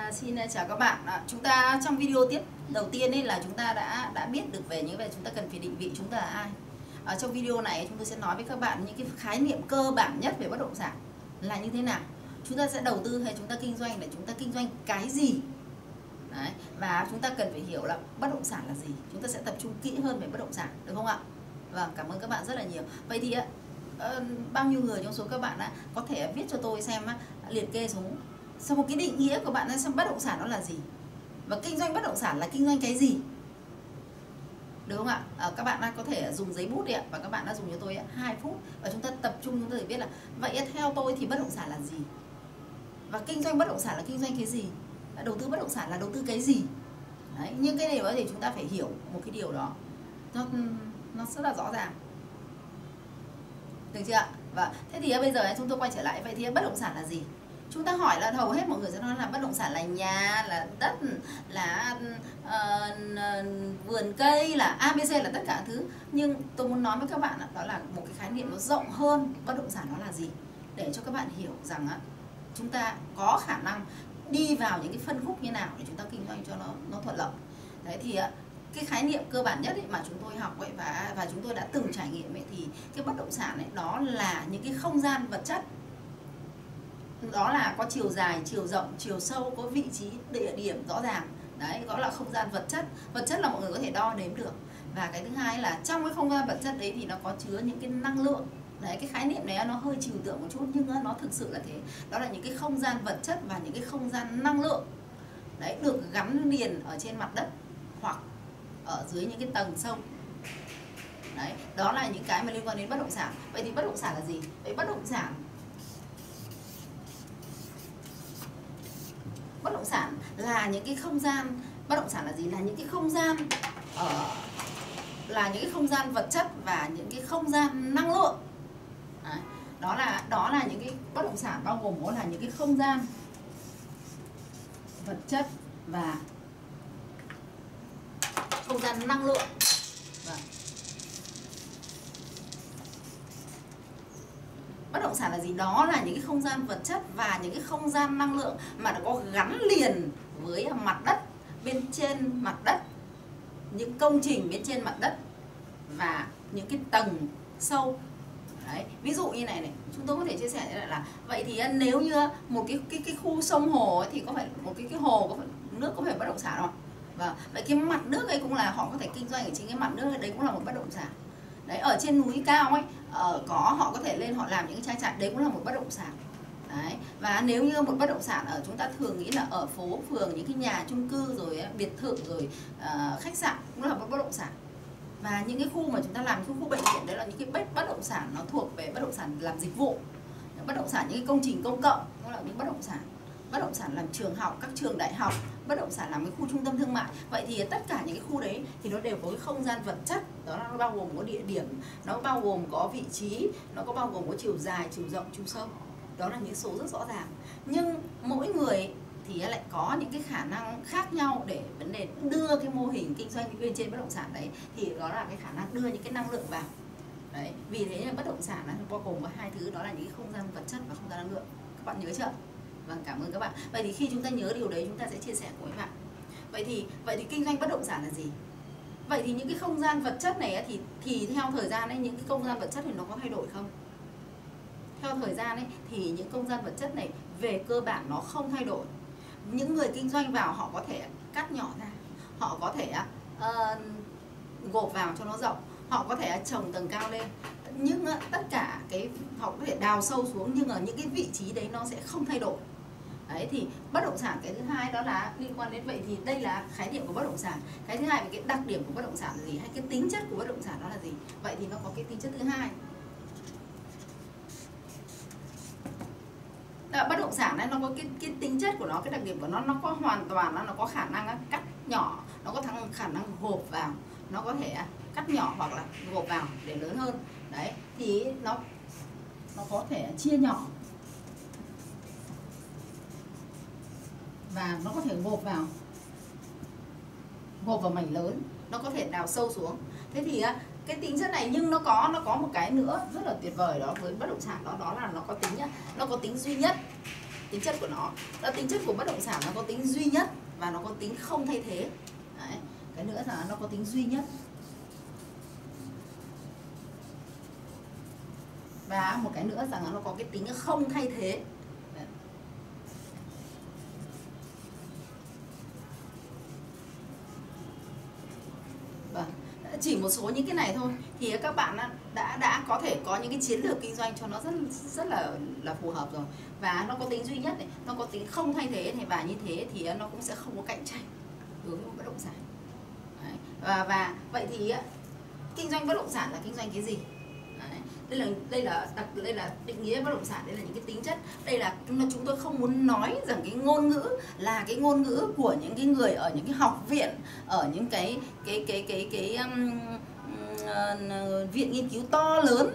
À, xin ờ, chào các bạn. À, chúng ta trong video tiếp đầu tiên ấy là chúng ta đã đã biết được về những về chúng ta cần phải định vị chúng ta là ai. Ở trong video này chúng tôi sẽ nói với các bạn những cái khái niệm cơ bản nhất về bất động sản là như thế nào. Chúng ta sẽ đầu tư hay chúng ta kinh doanh để chúng ta kinh doanh cái gì. Đấy. Và chúng ta cần phải hiểu là bất động sản là gì. Chúng ta sẽ tập trung kỹ hơn về bất động sản được không ạ? Vâng, cảm ơn các bạn rất là nhiều. Vậy thì bao nhiêu người trong số các bạn đã có thể viết cho tôi xem liệt kê xuống sau một cái định nghĩa của bạn xem bất động sản nó là gì? Và kinh doanh bất động sản là kinh doanh cái gì? Được không ạ? À, các bạn có thể dùng giấy bút đi ạ và các bạn đã dùng cho tôi 2 phút. Và chúng ta tập trung chúng ta để biết là vậy theo tôi thì bất động sản là gì? Và kinh doanh bất động sản là kinh doanh cái gì? Đầu tư bất động sản là đầu tư cái gì? Đấy, nhưng cái điều đó thì chúng ta phải hiểu một cái điều đó. Nó nó rất là rõ ràng. Được chưa ạ? Và thế thì bây giờ chúng tôi quay trở lại. Vậy thì bất động sản là gì? Chúng ta hỏi là hầu hết mọi người sẽ nói là bất động sản là nhà là đất là uh, vườn cây là abc là tất cả thứ. Nhưng tôi muốn nói với các bạn đó là một cái khái niệm nó rộng hơn bất động sản nó là gì? Để cho các bạn hiểu rằng á chúng ta có khả năng đi vào những cái phân khúc như nào để chúng ta kinh doanh cho nó nó thuận lợi. Đấy thì ờ, cái khái niệm cơ bản nhất ấy mà chúng tôi học ấy và và chúng tôi đã từng trải nghiệm ấy thì cái bất động sản ấy đó là những cái không gian vật chất đó là có chiều dài, chiều rộng, chiều sâu, có vị trí, địa điểm rõ ràng. Đấy đó là không gian vật chất. Vật chất là mọi người có thể đo đếm được. Và cái thứ hai là trong cái không gian vật chất đấy thì nó có chứa những cái năng lượng. Đấy, cái khái niệm này nó hơi trừu tượng một chút, nhưng nó thực sự là thế. Đó là những cái không gian vật chất và những cái không gian năng lượng. Đấy, được gắn liền ở trên mặt đất hoặc ở dưới những cái tầng sâu đấy, đó là những cái mà liên quan đến bất động sản. Vậy thì bất động sản là gì? Vậy bất động sản bất động sản là những cái không gian, bất động sản là gì là những cái không gian ở là những cái không gian vật chất và những cái không gian năng lượng Đấy. đó là đó là những cái bất động sản bao gồm có là những cái không gian vật chất và không gian năng lượng bất động sản là gì? Đó là những cái không gian vật chất và những cái không gian năng lượng mà nó có gắn liền với mặt đất bên trên mặt đất những công trình bên trên mặt đất và những cái tầng sâu. Đấy. ví dụ như này này chúng tôi có thể chia sẻ là, là vậy thì à, nếu như à, một cái cái cái khu sông hồ ấy, thì có phải một cái cái hồ có phải nước có phải bất động sản không? Và vậy cái mặt nước ấy cũng là họ có thể kinh doanh ở trên cái mặt nước đấy cũng là một bất động sản. Đấy ở trên núi cao ấy ở có họ có thể lên họ làm những cái trang trại đấy cũng là một bất động sản. Đấy và nếu như một bất động sản ở chúng ta thường nghĩ là ở phố phường những cái nhà chung cư rồi biệt thự rồi uh, khách sạn cũng là một bất động sản. Và những cái khu mà chúng ta làm cái khu bệnh viện đấy là những cái bất, bất động sản nó thuộc về bất động sản làm dịch vụ. Bất động sản những cái công trình công cộng cũng là những bất động sản. Bất động sản làm trường học các trường đại học bất động sản làm cái khu trung tâm thương mại. Vậy thì tất cả những cái khu đấy thì nó đều có cái không gian vật chất, đó là nó bao gồm có địa điểm, nó bao gồm có vị trí, nó có bao gồm có chiều dài, chiều rộng, chiều sâu. Đó là những số rất rõ ràng. Nhưng mỗi người thì lại có những cái khả năng khác nhau để vấn đề đưa cái mô hình kinh doanh bên trên bất động sản đấy, thì đó là cái khả năng đưa những cái năng lượng vào. Đấy, vì thế là bất động sản nó bao gồm có hai thứ, đó là những cái không gian vật chất và không gian năng lượng. Các bạn nhớ chưa? Vâng, cảm ơn các bạn. Vậy thì khi chúng ta nhớ điều đấy chúng ta sẽ chia sẻ với các bạn. Vậy thì vậy thì kinh doanh bất động sản là gì? Vậy thì những cái không gian vật chất này thì thì theo thời gian ấy những cái không gian vật chất thì nó có thay đổi không? Theo thời gian ấy thì những không gian vật chất này về cơ bản nó không thay đổi. Những người kinh doanh vào họ có thể cắt nhỏ ra, họ có thể uh, gộp vào cho nó rộng, họ có thể trồng tầng cao lên nhưng ờ, tất cả cái họ có thể đào sâu xuống nhưng ở những cái vị trí đấy nó sẽ không thay đổi đấy thì bất động sản cái thứ hai đó là liên quan đến vậy thì đây là khái niệm của bất động sản. Cái thứ hai về cái đặc điểm của bất động sản là gì hay cái tính chất của bất động sản đó là gì? Vậy thì nó có cái tính chất thứ hai. Đó, bất động sản này nó có cái cái tính chất của nó cái đặc điểm của nó nó có hoàn toàn nó, nó có khả năng cắt nhỏ nó có thằng khả năng gộp vào. Nó có thể cắt nhỏ hoặc là gộp vào để lớn hơn. Đấy thì nó nó có thể chia nhỏ. Và nó có thể gộp vào gộp vào mảnh lớn, nó có thể đào sâu xuống. Thế thì cái tính chất này nhưng nó có nó có một cái nữa rất là tuyệt vời đó với bất động sản đó đó là nó có tính nó có tính duy nhất, tính chất của nó. Là tính chất của bất động sản nó có tính duy nhất và nó có tính không thay thế. Đấy. cái nữa là nó có tính duy nhất. Và một cái nữa rằng là nó có cái tính không thay thế. Một số những cái này thôi. Thì các bạn đã đã có thể có những cái chiến lược kinh doanh cho nó rất rất là là phù hợp rồi. Và nó có tính duy nhất này, nó có tính không thay thế này, và như thế thì nó cũng sẽ không có cạnh tranh đối với bất động sản. Đấy. và và, vậy thì kinh doanh bất động sản là kinh doanh cái gì? Đây là đây là đặc đây là định nghĩa bất động sản đây là những cái tính chất. Đây là chúng tôi không muốn nói rằng cái ngôn ngữ là cái ngôn ngữ của những cái người ở những cái học viện ở những cái cái cái cái cái, cái um, uh, viện nghiên cứu to lớn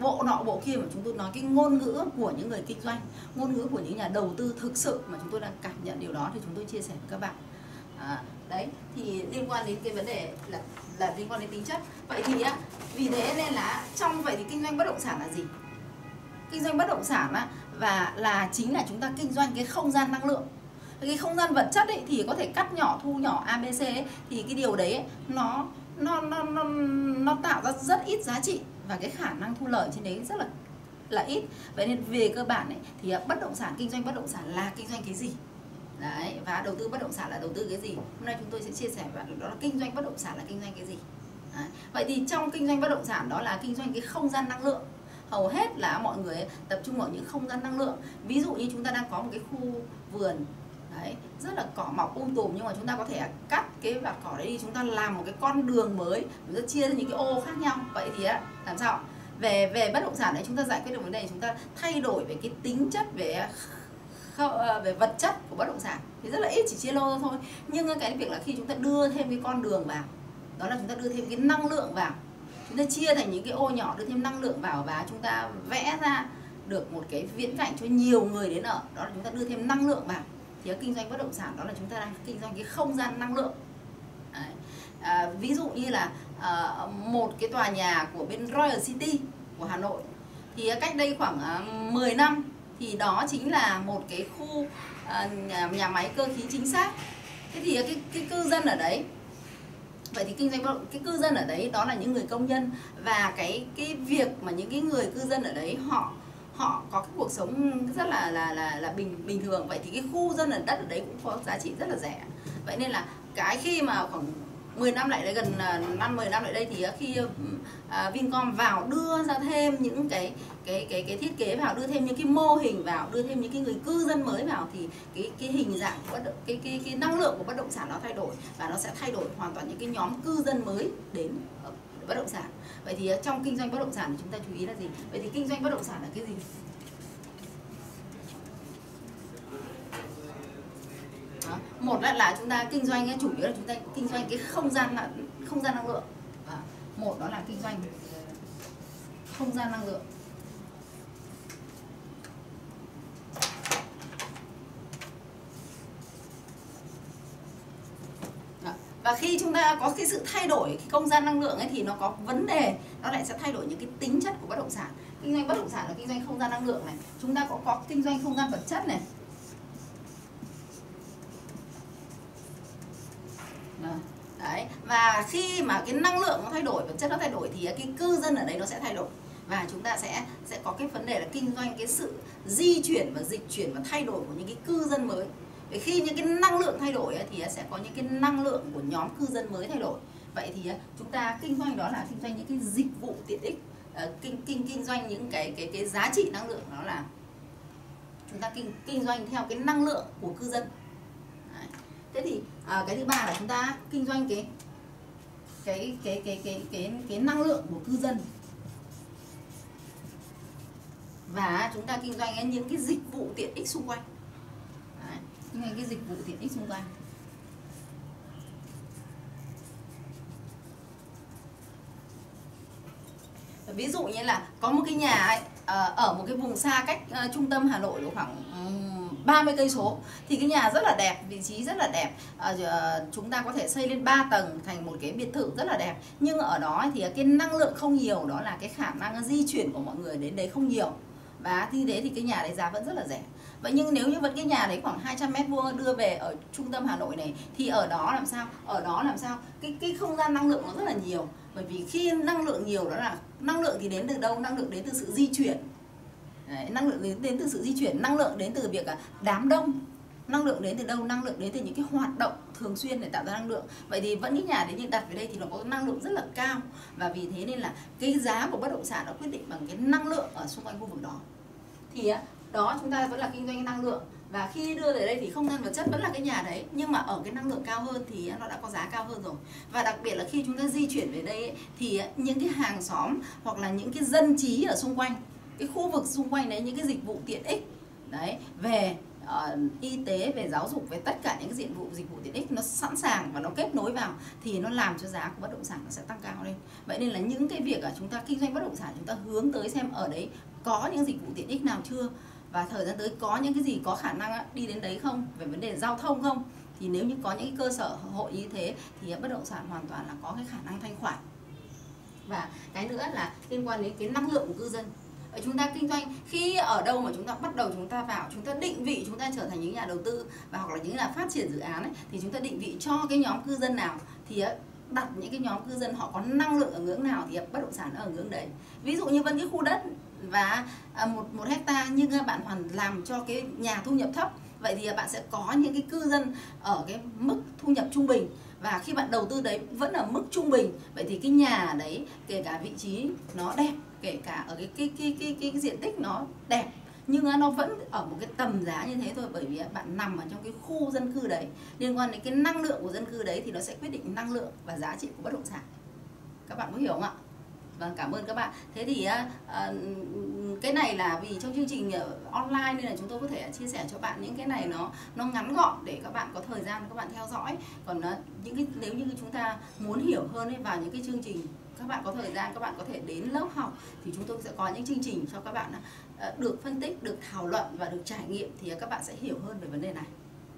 bộ nọ bộ kia mà chúng tôi nói cái ngôn ngữ của những người kinh doanh ngôn ngữ của những nhà đầu tư thực sự mà chúng tôi đang cảm nhận điều đó thì chúng tôi chia sẻ với các bạn. À, đấy thì liên quan đến cái vấn đề là là liên quan đến tính chất. Vậy thì á vì thế nên là trong vậy thì kinh doanh bất động sản là gì? Kinh doanh bất động sản á và là chính là chúng ta kinh doanh cái không gian năng lượng. Cái không gian vật chất ấy thì có thể cắt nhỏ thu nhỏ abc ấy, thì cái điều đấy ấy, nó nó nó nó nó tạo ra rất ít giá trị và cái khả năng thu lời trên đấy rất là là ít. Vậy nên về cơ bản ấy, thì bất động sản kinh doanh bất động sản là kinh doanh cái gì? Đấy, và đầu tư bất động sản là đầu tư cái gì? Hôm nay chúng tôi sẽ chia sẻ với bạn đó là kinh doanh bất động sản là kinh doanh cái gì? Đấy. vậy thì trong kinh doanh bất động sản đó là kinh doanh cái không gian năng lượng. Hầu hết là mọi người tập trung vào những không gian năng lượng. Ví dụ như chúng ta đang có một cái khu vườn, đấy, rất là cỏ mọc um tùm, nhưng mà chúng ta có thể cắt cái vạt cỏ đấy đi, chúng ta làm một cái con đường mới, chúng ta chia ra những cái ô khác nhau. Vậy thì á, làm sao? Về về bất động sản đấy, chúng ta giải quyết được vấn đề chúng ta thay đổi về cái tính chất về Ờ, về vật chất của bất động sản thì rất là ít chỉ chia lô thôi. Nhưng cái việc là khi chúng ta đưa thêm cái con đường vào đó là chúng ta đưa thêm cái năng lượng vào. Chúng ta chia thành những cái ô nhỏ đưa thêm năng lượng vào và chúng ta vẽ ra được một cái viễn cảnh cho nhiều người đến ở. Đó là chúng ta đưa thêm năng lượng vào. Thì kinh doanh bất động sản đó là chúng ta đang kinh doanh cái không gian năng lượng. Đấy. À, ví dụ như là à, một cái tòa nhà của bên Royal City của Hà Nội. Thì cách đây khoảng ờ, à, 10 năm thì đó chính là một cái khu à, nhà, nhà máy cơ khí chính xác. Thế thì cái cái cư dân ở đấy vậy thì kinh doanh cái cư dân ở đấy đó là những người công nhân và cái cái việc mà những cái người cư dân ở đấy họ họ có cái cuộc sống rất là là là là bình bình thường. Vậy thì cái khu dân ở đất ở đấy cũng có giá trị rất là rẻ. Vậy nên là cái khi mà khoảng 10 năm lại đây gần năm 10 năm lại đây thì ờ, khi ờ, à, Vincom vào đưa ra thêm những cái cái cái cái thiết kế vào đưa thêm những cái mô hình vào đưa thêm những cái người cư dân mới vào thì cái cái hình dạng của bất động, cái cái cái năng lượng của bất động sản nó thay đổi và nó sẽ thay đổi hoàn toàn những cái nhóm cư dân mới đến ờ, bất động sản. Vậy thì trong kinh doanh bất động sản thì chúng ta chú ý là gì? Vậy thì kinh doanh bất động sản là cái gì Đó một là, là chúng ta kinh doanh chủ yếu là chúng ta kinh doanh cái không gian là không gian năng lượng. À, một đó là kinh doanh không gian năng lượng. Và khi chúng ta có cái sự thay đổi cái không gian năng lượng ấy thì nó có vấn đề nó lại sẽ thay đổi những cái tính chất của bất động sản. Kinh doanh bất động sản là kinh doanh không gian năng lượng này. Chúng ta có có kinh doanh không gian vật chất này đấy và khi mà cái năng lượng nó thay đổi vật chất nó thay đổi thì cái cư dân ở đây nó sẽ thay đổi. Và chúng ta sẽ sẽ có cái vấn đề là kinh doanh cái sự di chuyển và dịch chuyển và thay đổi của những cái cư dân mới. Vậy khi những cái năng lượng thay đổi thì sẽ có những cái năng lượng của nhóm cư dân mới thay đổi. Vậy thì chúng ta kinh doanh đó là kinh doanh những cái dịch vụ tiện ích. Ờ, kinh kinh kinh doanh những cái cái cái giá trị năng lượng đó là chúng ta kinh kinh doanh theo cái năng lượng của cư dân. Thế thì à, cái thứ ba là chúng ta kinh doanh cái cái cái cái cái cái cái năng lượng của cư dân. Và chúng ta kinh doanh những cái dịch vụ tiện ích xung quanh. Đấy, cái dịch vụ tiện ích xung quanh. Ví dụ như là có một cái nhà ấy, ờ, ở một cái vùng xa cách ờ, trung tâm Hà Nội khoảng 30 cây số. Thì cái nhà rất là đẹp vị trí rất là đẹp. À, chúng ta có thể xây lên 3 tầng thành một cái biệt thự rất là đẹp. Nhưng ở đó thì cái năng lượng không nhiều đó là cái khả năng di chuyển của mọi người đến đấy không nhiều. Và như thế thì cái nhà đấy giá vẫn rất là rẻ. Vậy nhưng nếu như vẫn cái nhà đấy khoảng 200 mét vuông đưa về ở trung tâm Hà Nội này thì ở đó làm sao? Ở đó làm sao? Cái cái không gian năng lượng nó rất là nhiều. Bởi vì khi năng lượng nhiều đó là năng lượng thì đến từ đâu? Năng lượng đến từ sự di chuyển. Đấy, năng lượng đến, đến từ sự di chuyển năng lượng đến từ việc à, đám đông. Năng lượng đến từ đâu? Năng lượng đến từ những cái hoạt động thường xuyên để tạo ra năng lượng. Vậy thì vẫn cái nhà đấy nhưng đặt về đây thì nó có năng lượng rất là cao. Và vì thế nên là cái giá của bất động sản nó quyết định bằng cái năng lượng ở xung quanh khu vực đó. Thì à, đó chúng ta vẫn là kinh doanh năng lượng. Và khi đưa về đây thì không gian vật chất vẫn là cái nhà đấy nhưng mà ở cái năng lượng cao hơn thì à, nó đã có giá cao hơn rồi. Và đặc biệt là khi chúng ta di chuyển về đây thì những cái hàng xóm hoặc là những cái dân trí ở xung quanh cái khu vực xung quanh đấy những cái dịch vụ tiện ích đấy về uh, y tế về giáo dục về tất cả những cái dịch vụ dịch vụ tiện ích nó sẵn sàng và nó kết nối vào thì nó làm cho giá của bất động sản nó sẽ tăng cao lên. Vậy nên là những cái việc ở chúng ta kinh doanh bất động sản chúng ta hướng tới xem ở đấy có những dịch vụ tiện ích nào chưa? Và thời gian tới có những cái gì có khả năng đi đến đấy không? Về vấn đề giao thông không? Thì nếu như có những cơ sở hội như thế thì bất động sản hoàn toàn là có cái khả năng thanh khoản. Và cái nữa là liên quan đến cái năng lượng của cư dân chúng ta kinh doanh khi ở đâu mà chúng ta bắt đầu chúng ta vào chúng ta định vị chúng ta trở thành những nhà đầu tư và hoặc là những nhà phát triển dự án ấy, thì chúng ta định vị cho cái nhóm cư dân nào thì ờ, đặt những cái nhóm cư dân họ có năng lượng ở ngưỡng nào thì ờ, bất động sản ở ngưỡng đấy. Ví dụ như vẫn cái khu đất và ờ, một một hecta nhưng bạn hoàn làm cho cái nhà thu nhập thấp vậy thì bạn sẽ có những cái cư dân ở cái mức thu nhập trung bình. Và khi bạn đầu tư đấy vẫn ở mức trung bình vậy thì cái nhà đấy kể cả vị trí nó đẹp kể cả ở cái cái cái cái cái, cái diện tích nó đẹp nhưng nó vẫn ở một cái tầm giá như thế thôi bởi vì bạn nằm ở trong cái khu dân cư đấy liên quan đến cái năng lượng của dân cư đấy thì nó sẽ quyết định năng lượng và giá trị của bất động sản các bạn có hiểu không ạ Vâng, cảm ơn các bạn. Thế thì uh, cái này là vì trong chương trình online nên là chúng tôi có thể chia sẻ cho bạn những cái này nó nó ngắn gọn để các bạn có thời gian các bạn theo dõi. Còn uh, những cái nếu như chúng ta muốn hiểu hơn ấy, vào những cái chương trình các bạn có thời gian các bạn có thể đến lớp học thì chúng tôi sẽ có những chương trình cho các bạn ờ, được phân tích, được thảo luận và được trải nghiệm thì ờ, các bạn sẽ hiểu hơn về vấn đề này.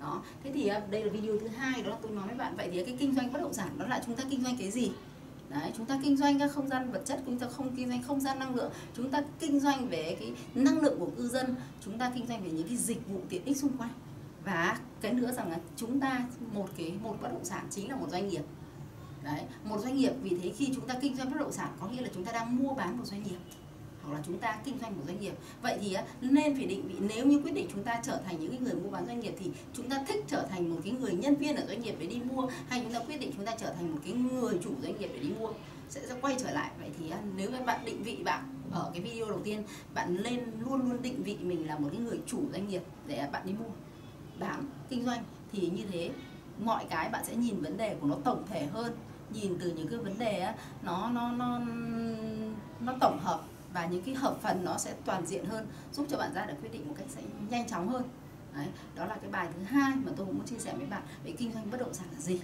Đó. Thế thì ờ, đây là video thứ hai đó là tôi nói với bạn. Vậy thì cái kinh doanh bất động sản đó là chúng ta kinh doanh cái gì? Đấy, chúng ta kinh doanh các không gian vật chất chúng ta không kinh doanh không gian năng lượng. Chúng ta kinh doanh về cái năng lượng của cư dân. Chúng ta kinh doanh về những cái dịch vụ tiện ích xung quanh. Và cái nữa rằng là chúng ta một cái một bất động sản chính là một doanh nghiệp đấy, một doanh nghiệp, vì thế khi chúng ta kinh doanh bất động sản có nghĩa là chúng ta đang mua bán một doanh nghiệp, hoặc là chúng ta kinh doanh một doanh nghiệp. Vậy thì nên phải định vị, nếu như quyết định chúng ta trở thành những người mua bán doanh nghiệp thì chúng ta thích trở thành một cái người nhân viên ở doanh nghiệp để đi mua, hay chúng ta quyết định chúng ta trở thành một cái người chủ doanh nghiệp để đi mua? Sẽ quay trở lại. Vậy thì nếu các bạn định vị bạn ở cái video đầu tiên, bạn lên luôn luôn định vị mình là một cái người chủ doanh nghiệp để bạn đi mua bán kinh doanh, thì như thế mọi cái bạn sẽ nhìn vấn đề của nó tổng thể hơn nhìn từ những cái vấn đề á nó nó nó nó tổng hợp và những cái hợp phần nó sẽ toàn diện hơn giúp cho bạn ra được quyết định một cách sẽ nhanh chóng hơn. Đấy, đó là cái bài thứ hai mà tôi muốn chia sẻ với bạn về kinh doanh bất động sản là gì.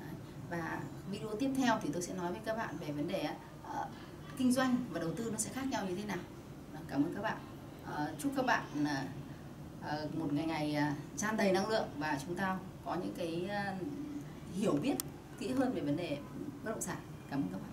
Đấy, và video tiếp theo thì tôi sẽ nói với các bạn về vấn đề uh, kinh doanh và đầu tư nó sẽ khác nhau như thế nào. Cảm ơn các bạn. Uh, chúc các bạn uh, một ngày ngày uh, tràn đầy năng lượng và chúng ta có những cái uh, hiểu biết kỹ hơn về vấn đề bất động sản. Cảm ơn các bạn.